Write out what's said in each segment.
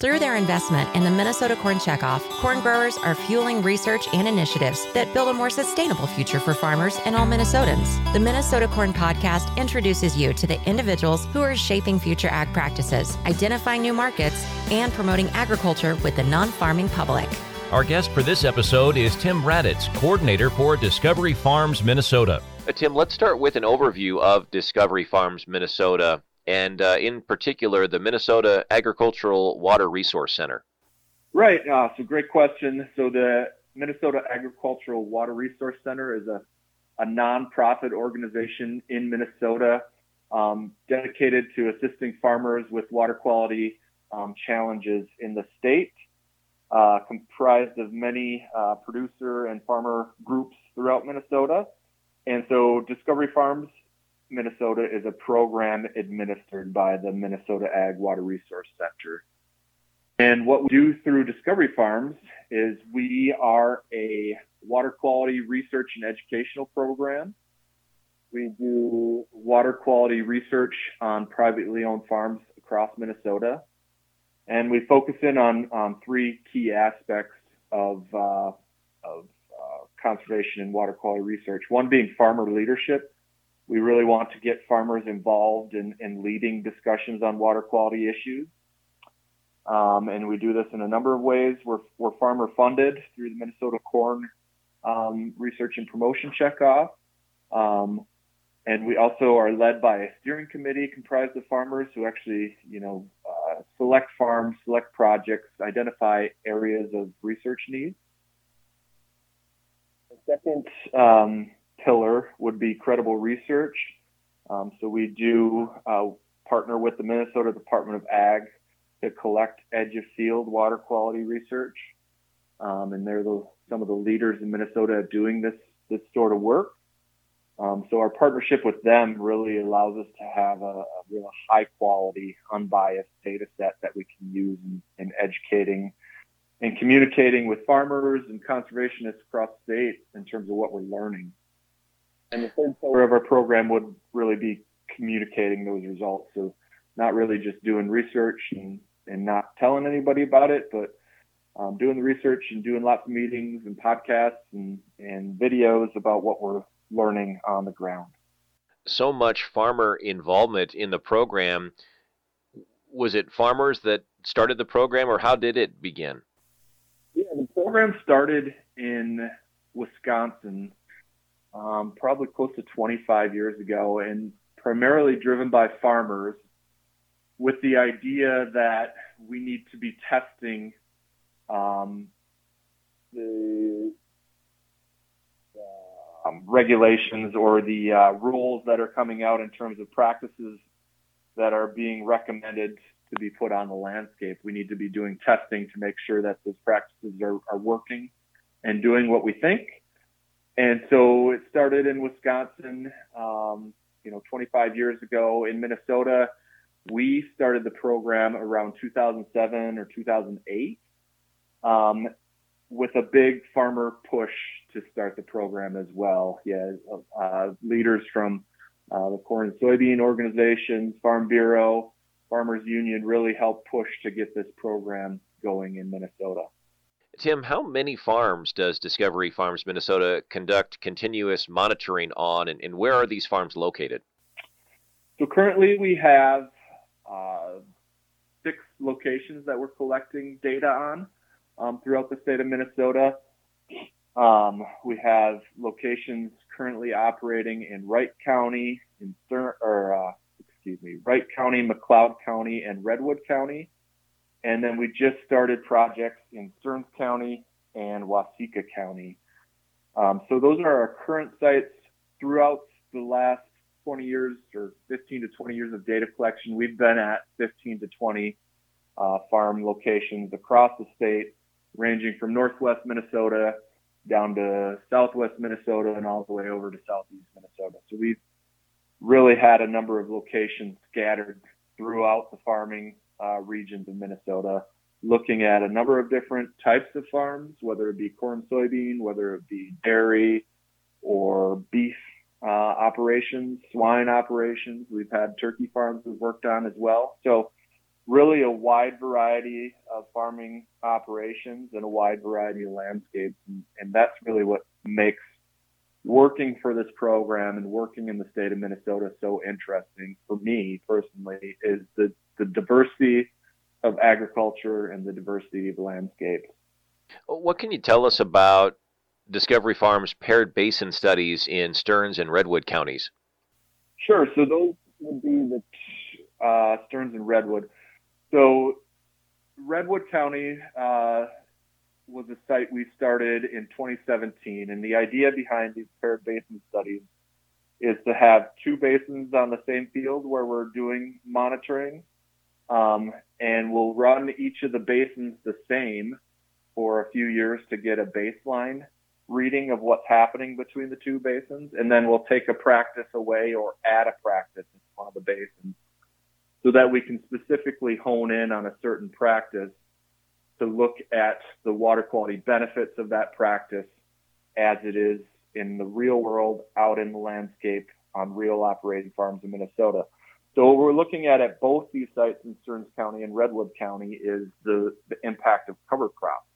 Through their investment in the Minnesota Corn Checkoff, corn growers are fueling research and initiatives that build a more sustainable future for farmers and all Minnesotans. The Minnesota Corn Podcast introduces you to the individuals who are shaping future ag practices, identifying new markets, and promoting agriculture with the non farming public. Our guest for this episode is Tim Radatz, coordinator for Discovery Farms Minnesota. Uh, Tim, let's start with an overview of Discovery Farms Minnesota and uh, in particular the Minnesota Agricultural Water Resource Center? Right. Uh, so great question. So the Minnesota Agricultural Water Resource Center is a, a nonprofit organization in Minnesota um, dedicated to assisting farmers with water quality um, challenges in the state, uh, comprised of many uh, producer and farmer groups throughout Minnesota. And so Discovery Farms Minnesota is a program administered by the Minnesota Ag Water Resource Center. And what we do through Discovery Farms is we are a water quality research and educational program. We do water quality research on privately owned farms across Minnesota. And we focus in on, on three key aspects of, uh, of uh, conservation and water quality research. One being farmer leadership we really want to get farmers involved in, in leading discussions on water quality issues. Um, and we do this in a number of ways. We're, we're farmer funded through the Minnesota Corn um, Research and Promotion Checkoff. Um, and we also are led by a steering committee comprised of farmers who actually, you know, uh, select farms, select projects, identify areas of research needs. The second um, pillar would be credible research. Um, so we do uh, partner with the Minnesota Department of Ag to collect edge of field water quality research. Um, and they're the, some of the leaders in Minnesota doing this, this sort of work. Um, so our partnership with them really allows us to have a, a real high quality, unbiased data set that we can use in, in educating and communicating with farmers and conservationists across the state in terms of what we're learning. And the third pillar of our program would really be communicating those results. So not really just doing research and, and not telling anybody about it, but um, doing the research and doing lots of meetings and podcasts and, and videos about what we're learning on the ground. So much farmer involvement in the program. Was it farmers that started the program, or how did it begin? Yeah, the program started in Wisconsin um, probably close to 25 years ago, and primarily driven by farmers with the idea that we need to be testing um, the um, regulations or the uh, rules that are coming out in terms of practices that are being recommended to be put on the landscape. We need to be doing testing to make sure that those practices are, are working and doing what we think and so it started in Wisconsin, um, you know, 25 years ago. In Minnesota, we started the program around 2007 or 2008 um, with a big farmer push to start the program as well. Yeah, uh, leaders from uh, the corn and soybean organizations, Farm Bureau, Farmers Union really helped push to get this program going in Minnesota. Tim, how many farms does Discovery Farms Minnesota conduct continuous monitoring on, and, and where are these farms located? So currently we have uh, six locations that we're collecting data on um, throughout the state of Minnesota. Um, we have locations currently operating in Wright County, in or uh, excuse me, Wright County, McLeod County, and Redwood County. And then we just started projects in Stearns County and Waseca County. Um, so those are our current sites throughout the last 20 years or 15 to 20 years of data collection. We've been at 15 to 20 uh, farm locations across the state, ranging from northwest Minnesota down to southwest Minnesota and all the way over to southeast Minnesota. So we've really had a number of locations scattered throughout the farming uh, regions of Minnesota, looking at a number of different types of farms, whether it be corn, soybean, whether it be dairy or beef uh, operations, swine operations. We've had turkey farms we've worked on as well. So really a wide variety of farming operations and a wide variety of landscapes. And, and that's really what makes working for this program and working in the state of Minnesota so interesting for me personally is the, the diversity of agriculture and the diversity of landscape. What can you tell us about Discovery Farms paired basin studies in Stearns and Redwood counties? Sure. So those would be the uh, Stearns and Redwood. So Redwood County uh, was a site we started in 2017, and the idea behind these paired basin studies is to have two basins on the same field where we're doing monitoring, um, and we'll run each of the basins the same for a few years to get a baseline reading of what's happening between the two basins, and then we'll take a practice away or add a practice in one of the basins so that we can specifically hone in on a certain practice to look at the water quality benefits of that practice as it is in the real world out in the landscape on real operating farms in Minnesota. So what we're looking at at both these sites in Stearns County and Redwood County is the, the impact of cover crops.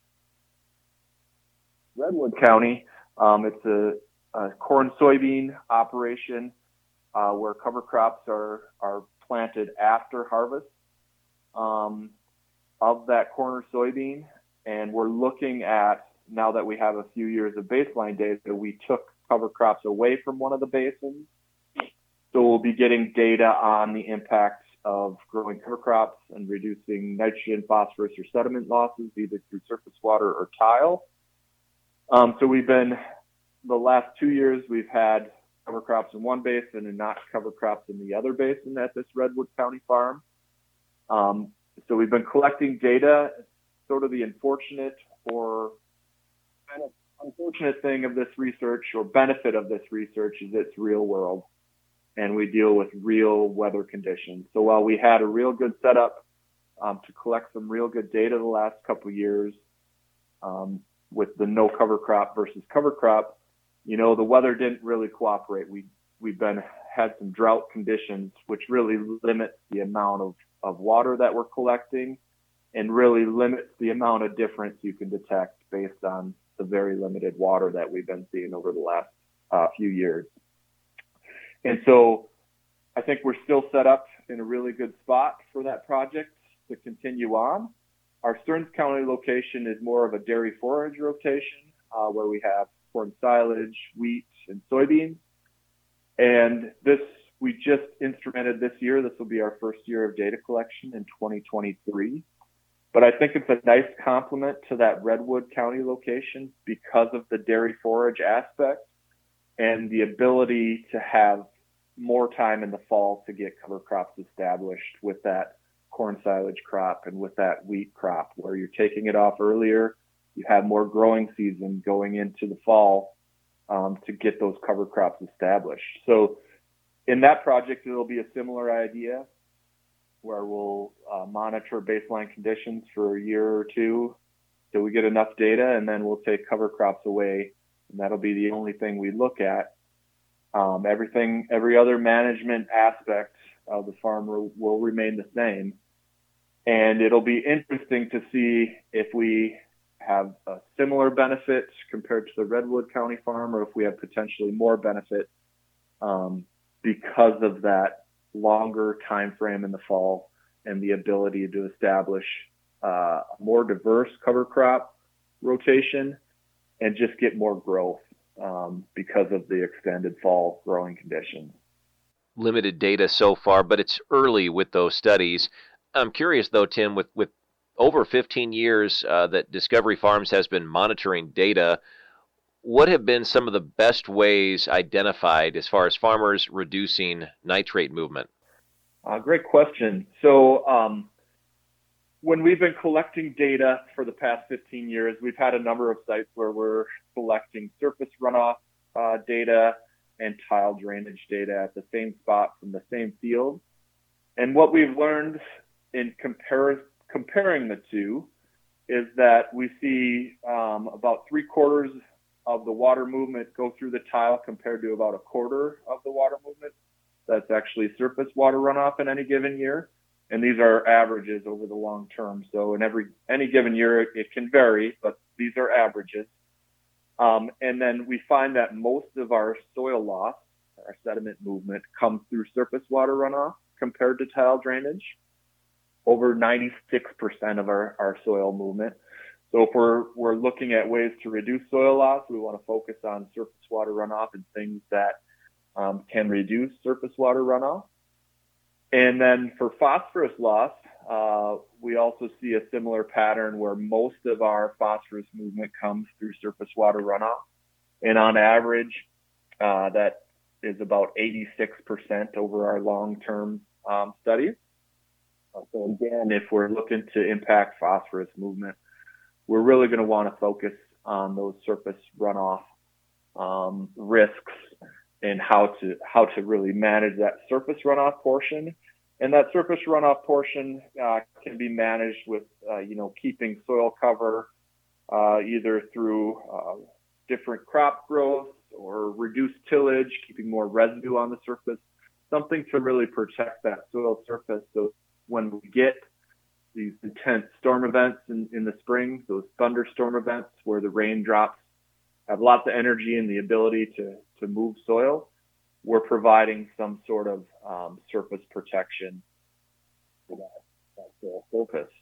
Redwood County, um, it's a, a, corn soybean operation uh, where cover crops are, are planted after harvest um, of that corn or soybean. And we're looking at, now that we have a few years of baseline data, we took cover crops away from one of the basins. So we'll be getting data on the impact of growing cover crops and reducing nitrogen, phosphorus, or sediment losses, either through surface water or tile. Um, so we've been, the last two years, we've had cover crops in one basin and not cover crops in the other basin at this Redwood County farm. Um, so we've been collecting data. Sort of the unfortunate or unfortunate thing of this research or benefit of this research is it's real world and we deal with real weather conditions. So while we had a real good setup um, to collect some real good data the last couple years um, with the no cover crop versus cover crop, you know, the weather didn't really cooperate. We we've been had some drought conditions, which really limits the amount of, of water that we're collecting and really limits the amount of difference you can detect based on the very limited water that we've been seeing over the last uh, few years. And so I think we're still set up in a really good spot for that project to continue on. Our Stearns County location is more of a dairy forage rotation uh, where we have corn silage, wheat, and soybeans. And this, we just instrumented this year. This will be our first year of data collection in 2023. But I think it's a nice complement to that Redwood County location because of the dairy forage aspect and the ability to have more time in the fall to get cover crops established with that corn silage crop and with that wheat crop where you're taking it off earlier you have more growing season going into the fall um, to get those cover crops established. So in that project, it'll be a similar idea where we'll uh, monitor baseline conditions for a year or two till we get enough data, and then we'll take cover crops away, and that'll be the only thing we look at. Um, everything, every other management aspect of the farm will, will remain the same, and it'll be interesting to see if we have a similar benefit compared to the Redwood County farm, or if we have potentially more benefit um, because of that longer time frame in the fall and the ability to establish uh, a more diverse cover crop rotation and just get more growth um, because of the extended fall growing conditions. Limited data so far, but it's early with those studies. I'm curious though, Tim, with, with over 15 years uh, that Discovery Farms has been monitoring data, what have been some of the best ways identified as far as farmers reducing nitrate movement? Uh, great question. So, um, when we've been collecting data for the past 15 years, we've had a number of sites where we're collecting surface runoff uh, data and tile drainage data at the same spot from the same field. And what we've learned in comparison comparing the two is that we see um, about three quarters of the water movement go through the tile compared to about a quarter of the water movement. That's actually surface water runoff in any given year. And these are averages over the long term. So in every any given year, it can vary, but these are averages. Um, and then we find that most of our soil loss, our sediment movement, comes through surface water runoff compared to tile drainage. Over 96% of our, our soil movement. So if we're, we're looking at ways to reduce soil loss, we want to focus on surface water runoff and things that um, can reduce surface water runoff. And then for phosphorus loss, uh, we also see a similar pattern where most of our phosphorus movement comes through surface water runoff. And on average, uh, that is about 86% over our long-term um, studies. Uh, so again, if we're looking to impact phosphorus movement, we're really going to want to focus on those surface runoff um, risks and how to how to really manage that surface runoff portion and that surface runoff portion uh, can be managed with, uh, you know, keeping soil cover uh, either through uh, different crop growth or reduced tillage, keeping more residue on the surface, something to really protect that soil surface. So when we get these intense storm events in, in the spring, those thunderstorm events where the raindrops have lots of energy and the ability to, to move soil, we're providing some sort of um, surface protection for that, that surface.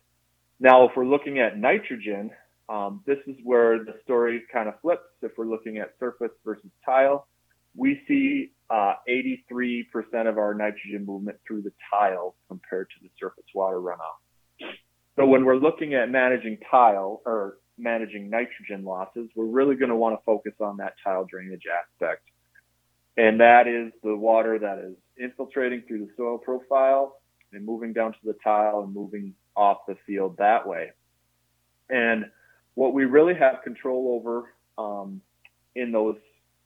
Now, if we're looking at nitrogen, um, this is where the story kind of flips. If we're looking at surface versus tile, we see uh, 83% of our nitrogen movement through the tile compared to the surface water runoff. So when we're looking at managing tile or managing nitrogen losses, we're really going to want to focus on that tile drainage aspect and that is the water that is infiltrating through the soil profile and moving down to the tile and moving off the field that way. And what we really have control over um, in those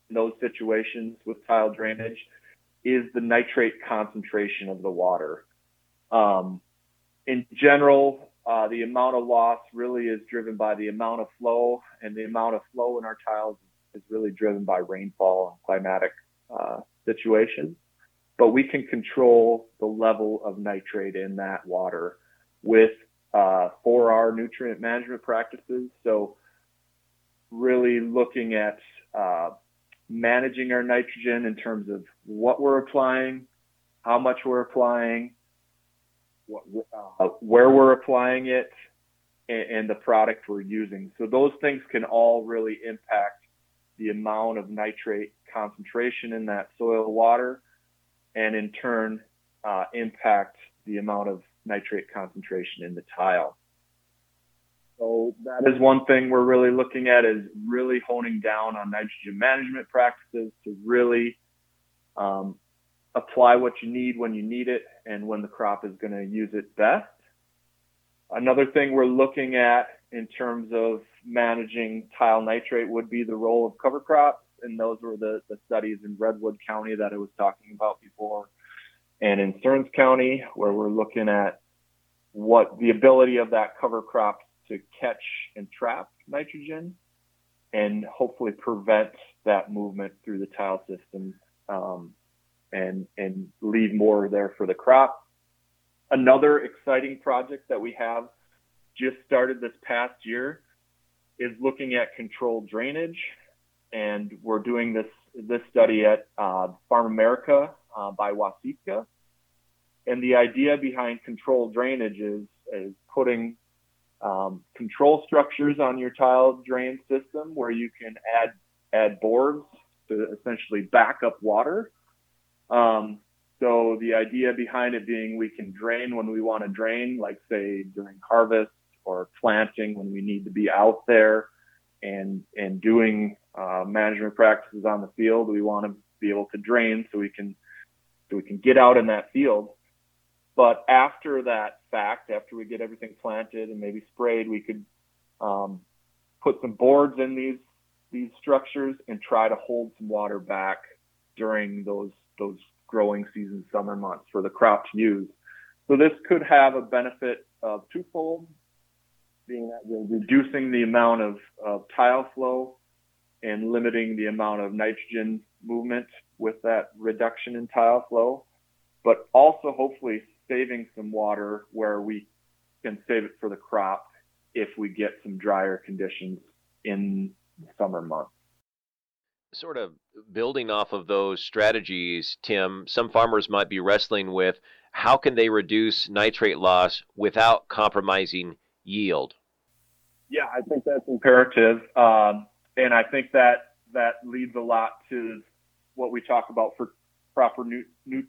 in those situations with tile drainage is the nitrate concentration of the water. Um, in general, uh, the amount of loss really is driven by the amount of flow, and the amount of flow in our tiles is really driven by rainfall and climatic uh, situation, but we can control the level of nitrate in that water with uh, 4R nutrient management practices. So really looking at uh, managing our nitrogen in terms of what we're applying, how much we're applying, what, uh, where we're applying it, and, and, the product we're using. So those things can all really impact the amount of nitrate concentration in that soil water and in turn uh, impact the amount of nitrate concentration in the tile. So that is one thing we're really looking at is really honing down on nitrogen management practices to really um, apply what you need when you need it and when the crop is going to use it best. Another thing we're looking at in terms of managing tile nitrate would be the role of cover crops. And those were the, the studies in Redwood County that I was talking about before. And in Stearns County, where we're looking at what the ability of that cover crop to catch and trap nitrogen and hopefully prevent that movement through the tile system um, and and leave more there for the crop. Another exciting project that we have just started this past year is looking at controlled drainage, and we're doing this this study at uh, Farm America uh, by Waseca. And the idea behind controlled drainage is, is putting um, control structures on your tile drain system where you can add add boards to essentially back up water. Um, so the idea behind it being we can drain when we want to drain, like say during harvest or planting when we need to be out there and and doing uh, management practices on the field. We want to be able to drain so we can so we can get out in that field. But after that fact, after we get everything planted and maybe sprayed, we could um, put some boards in these these structures and try to hold some water back during those those growing season summer months for the crop to use. So this could have a benefit of twofold being that we're reducing the amount of, of tile flow and limiting the amount of nitrogen movement with that reduction in tile flow, but also hopefully saving some water where we can save it for the crop if we get some drier conditions in the summer months. Sort of building off of those strategies, Tim, some farmers might be wrestling with how can they reduce nitrate loss without compromising yield? Yeah, I think that's imperative. Um, and I think that that leads a lot to what we talk about for proper nu- nu-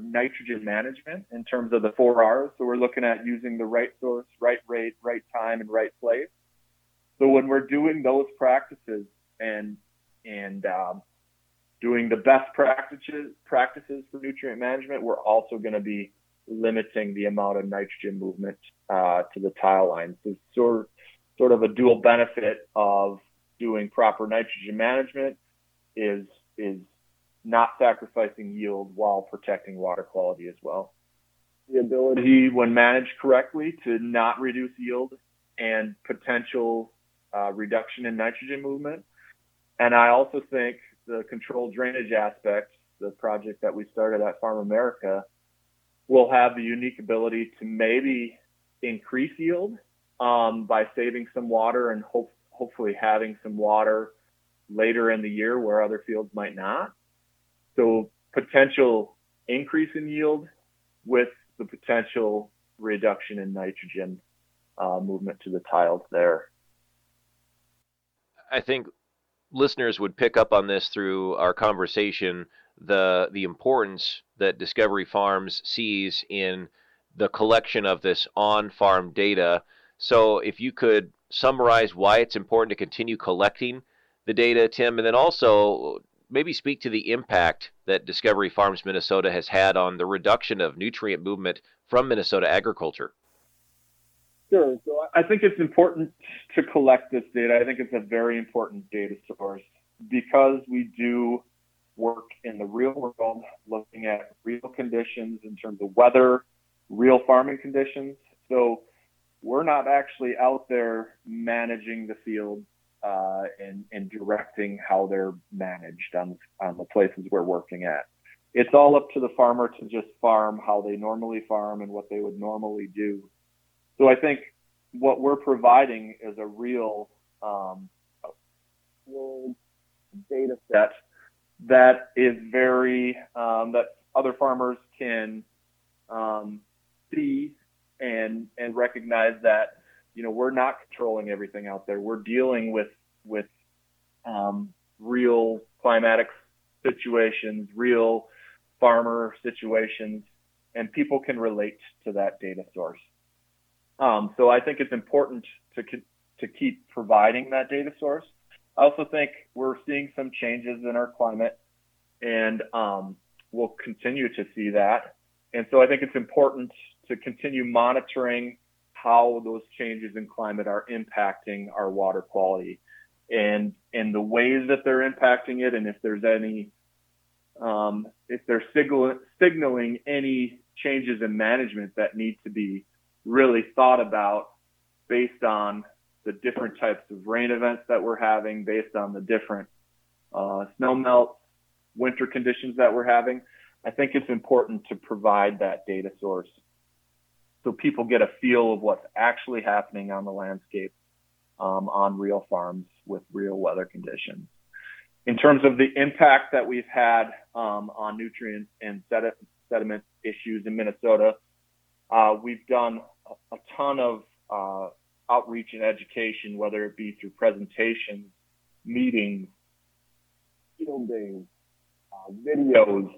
nitrogen management in terms of the four R's. So we're looking at using the right source, right rate, right time, and right place. So when we're doing those practices and and um, doing the best practices practices for nutrient management, we're also going to be limiting the amount of nitrogen movement uh, to the tile line. So sort sort of a dual benefit of doing proper nitrogen management is is not sacrificing yield while protecting water quality as well. The ability, when managed correctly, to not reduce yield and potential uh, reduction in nitrogen movement. And I also think the controlled drainage aspect, the project that we started at Farm America, will have the unique ability to maybe increase yield um, by saving some water and hope, hopefully having some water later in the year where other fields might not. So potential increase in yield with the potential reduction in nitrogen uh, movement to the tiles there. I think listeners would pick up on this through our conversation the the importance that Discovery Farms sees in the collection of this on-farm data. So if you could summarize why it's important to continue collecting the data, Tim, and then also maybe speak to the impact that Discovery Farms Minnesota has had on the reduction of nutrient movement from Minnesota agriculture. Sure. So I think it's important to collect this data. I think it's a very important data source because we do work in the real world, looking at real conditions in terms of weather, real farming conditions. We're not actually out there managing the field uh, and, and directing how they're managed on, on the places we're working at. It's all up to the farmer to just farm how they normally farm and what they would normally do. So I think what we're providing is a real, um, data set that is very um, that other farmers can um, see and and recognize that you know we're not controlling everything out there. We're dealing with with um, real climatic situations, real farmer situations, and people can relate to that data source. Um, so I think it's important to to keep providing that data source. I also think we're seeing some changes in our climate, and um, we'll continue to see that. And so I think it's important to continue monitoring how those changes in climate are impacting our water quality and and the ways that they're impacting it and if there's any um, if they're signal, signaling any changes in management that need to be really thought about based on the different types of rain events that we're having, based on the different uh, snow melt, winter conditions that we're having. I think it's important to provide that data source so people get a feel of what's actually happening on the landscape um, on real farms with real weather conditions. In terms of the impact that we've had um, on nutrient and sediment issues in Minnesota, uh, we've done a, a ton of uh, outreach and education, whether it be through presentations, meetings, field days, uh, videos,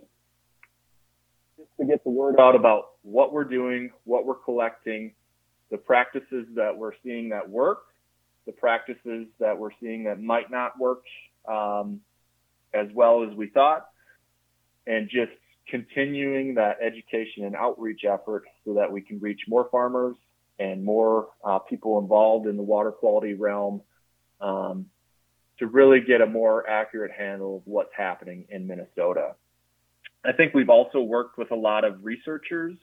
to get the word out about what we're doing, what we're collecting, the practices that we're seeing that work, the practices that we're seeing that might not work um, as well as we thought, and just continuing that education and outreach effort so that we can reach more farmers and more uh, people involved in the water quality realm um, to really get a more accurate handle of what's happening in Minnesota. I think we've also worked with a lot of researchers,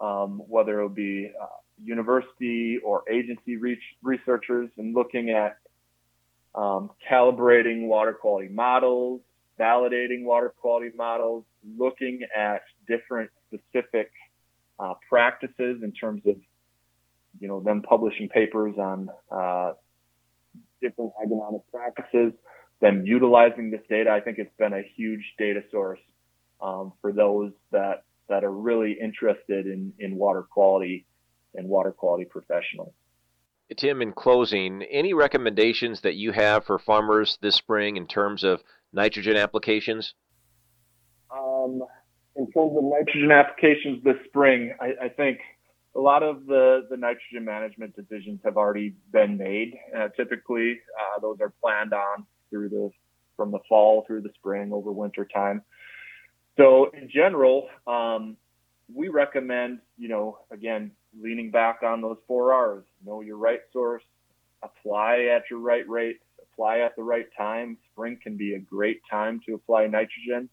um, whether it be uh, university or agency researchers, and looking at um, calibrating water quality models, validating water quality models, looking at different specific uh, practices in terms of, you know, them publishing papers on uh, different agronomic practices, them utilizing this data. I think it's been a huge data source um, for those that that are really interested in in water quality and water quality professionals. Tim, in closing, any recommendations that you have for farmers this spring in terms of nitrogen applications? Um, in terms of nitrogen applications this spring, I, I, think a lot of the, the nitrogen management decisions have already been made. Uh, typically, uh, those are planned on through the from the fall through the spring over winter time. So in general, um, we recommend, you know, again, leaning back on those four R's, know your right source, apply at your right rate, apply at the right time. Spring can be a great time to apply nitrogen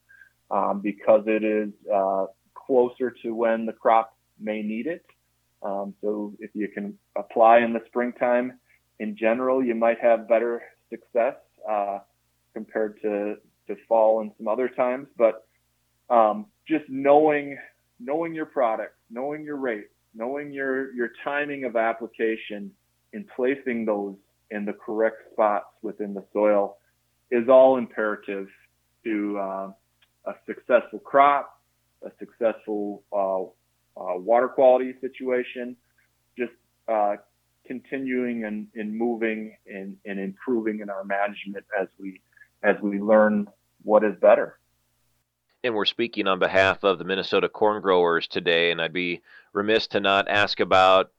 um, because it is uh, closer to when the crop may need it. Um, so if you can apply in the springtime, in general, you might have better success uh, compared to, to fall and some other times. But um, just knowing knowing your product, knowing your rate, knowing your your timing of application, and placing those in the correct spots within the soil is all imperative to uh, a successful crop, a successful uh, uh, water quality situation, just uh, continuing and, and moving and, and improving in our management as we as we learn what is better and we're speaking on behalf of the Minnesota corn growers today, and I'd be remiss to not ask about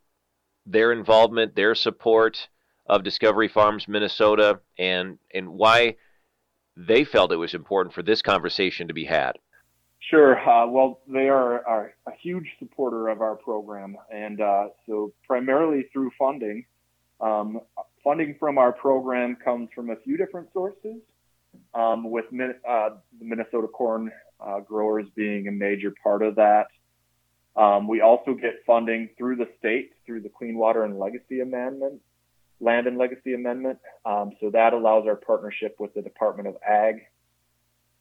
their involvement, their support of Discovery Farms Minnesota, and and why they felt it was important for this conversation to be had. Sure. Uh, well, they are, are, a huge supporter of our program, and uh, so primarily through funding. Um, funding from our program comes from a few different sources. Um, with uh, the Minnesota Corn uh, growers being a major part of that. Um, we also get funding through the state through the Clean Water and Legacy Amendment, Land and Legacy Amendment. Um, so that allows our partnership with the Department of Ag.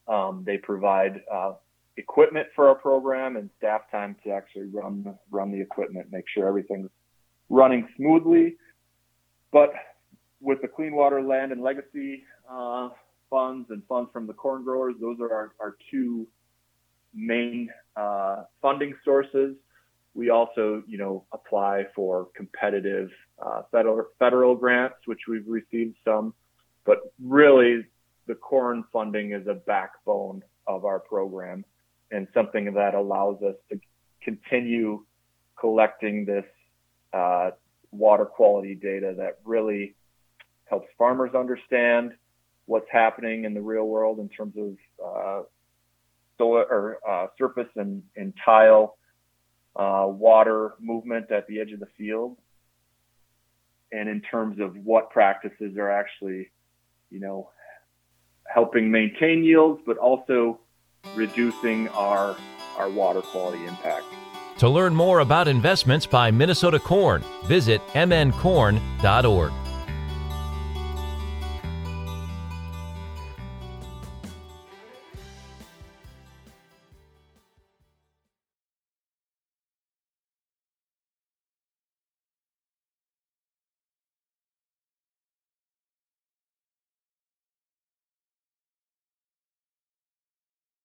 Um, they provide uh, equipment for our program and staff time to actually run run the equipment, make sure everything's running smoothly. But with the Clean Water, Land and Legacy uh, funds and funds from the corn growers. Those are our, our two main uh, funding sources. We also, you know, apply for competitive uh, federal federal grants, which we've received some, but really the corn funding is a backbone of our program and something that allows us to continue collecting this uh, water quality data that really helps farmers understand what's happening in the real world in terms of uh, soil or uh, surface and, and tile uh, water movement at the edge of the field, and in terms of what practices are actually, you know, helping maintain yields, but also reducing our our water quality impact. To learn more about investments by Minnesota Corn, visit mncorn.org.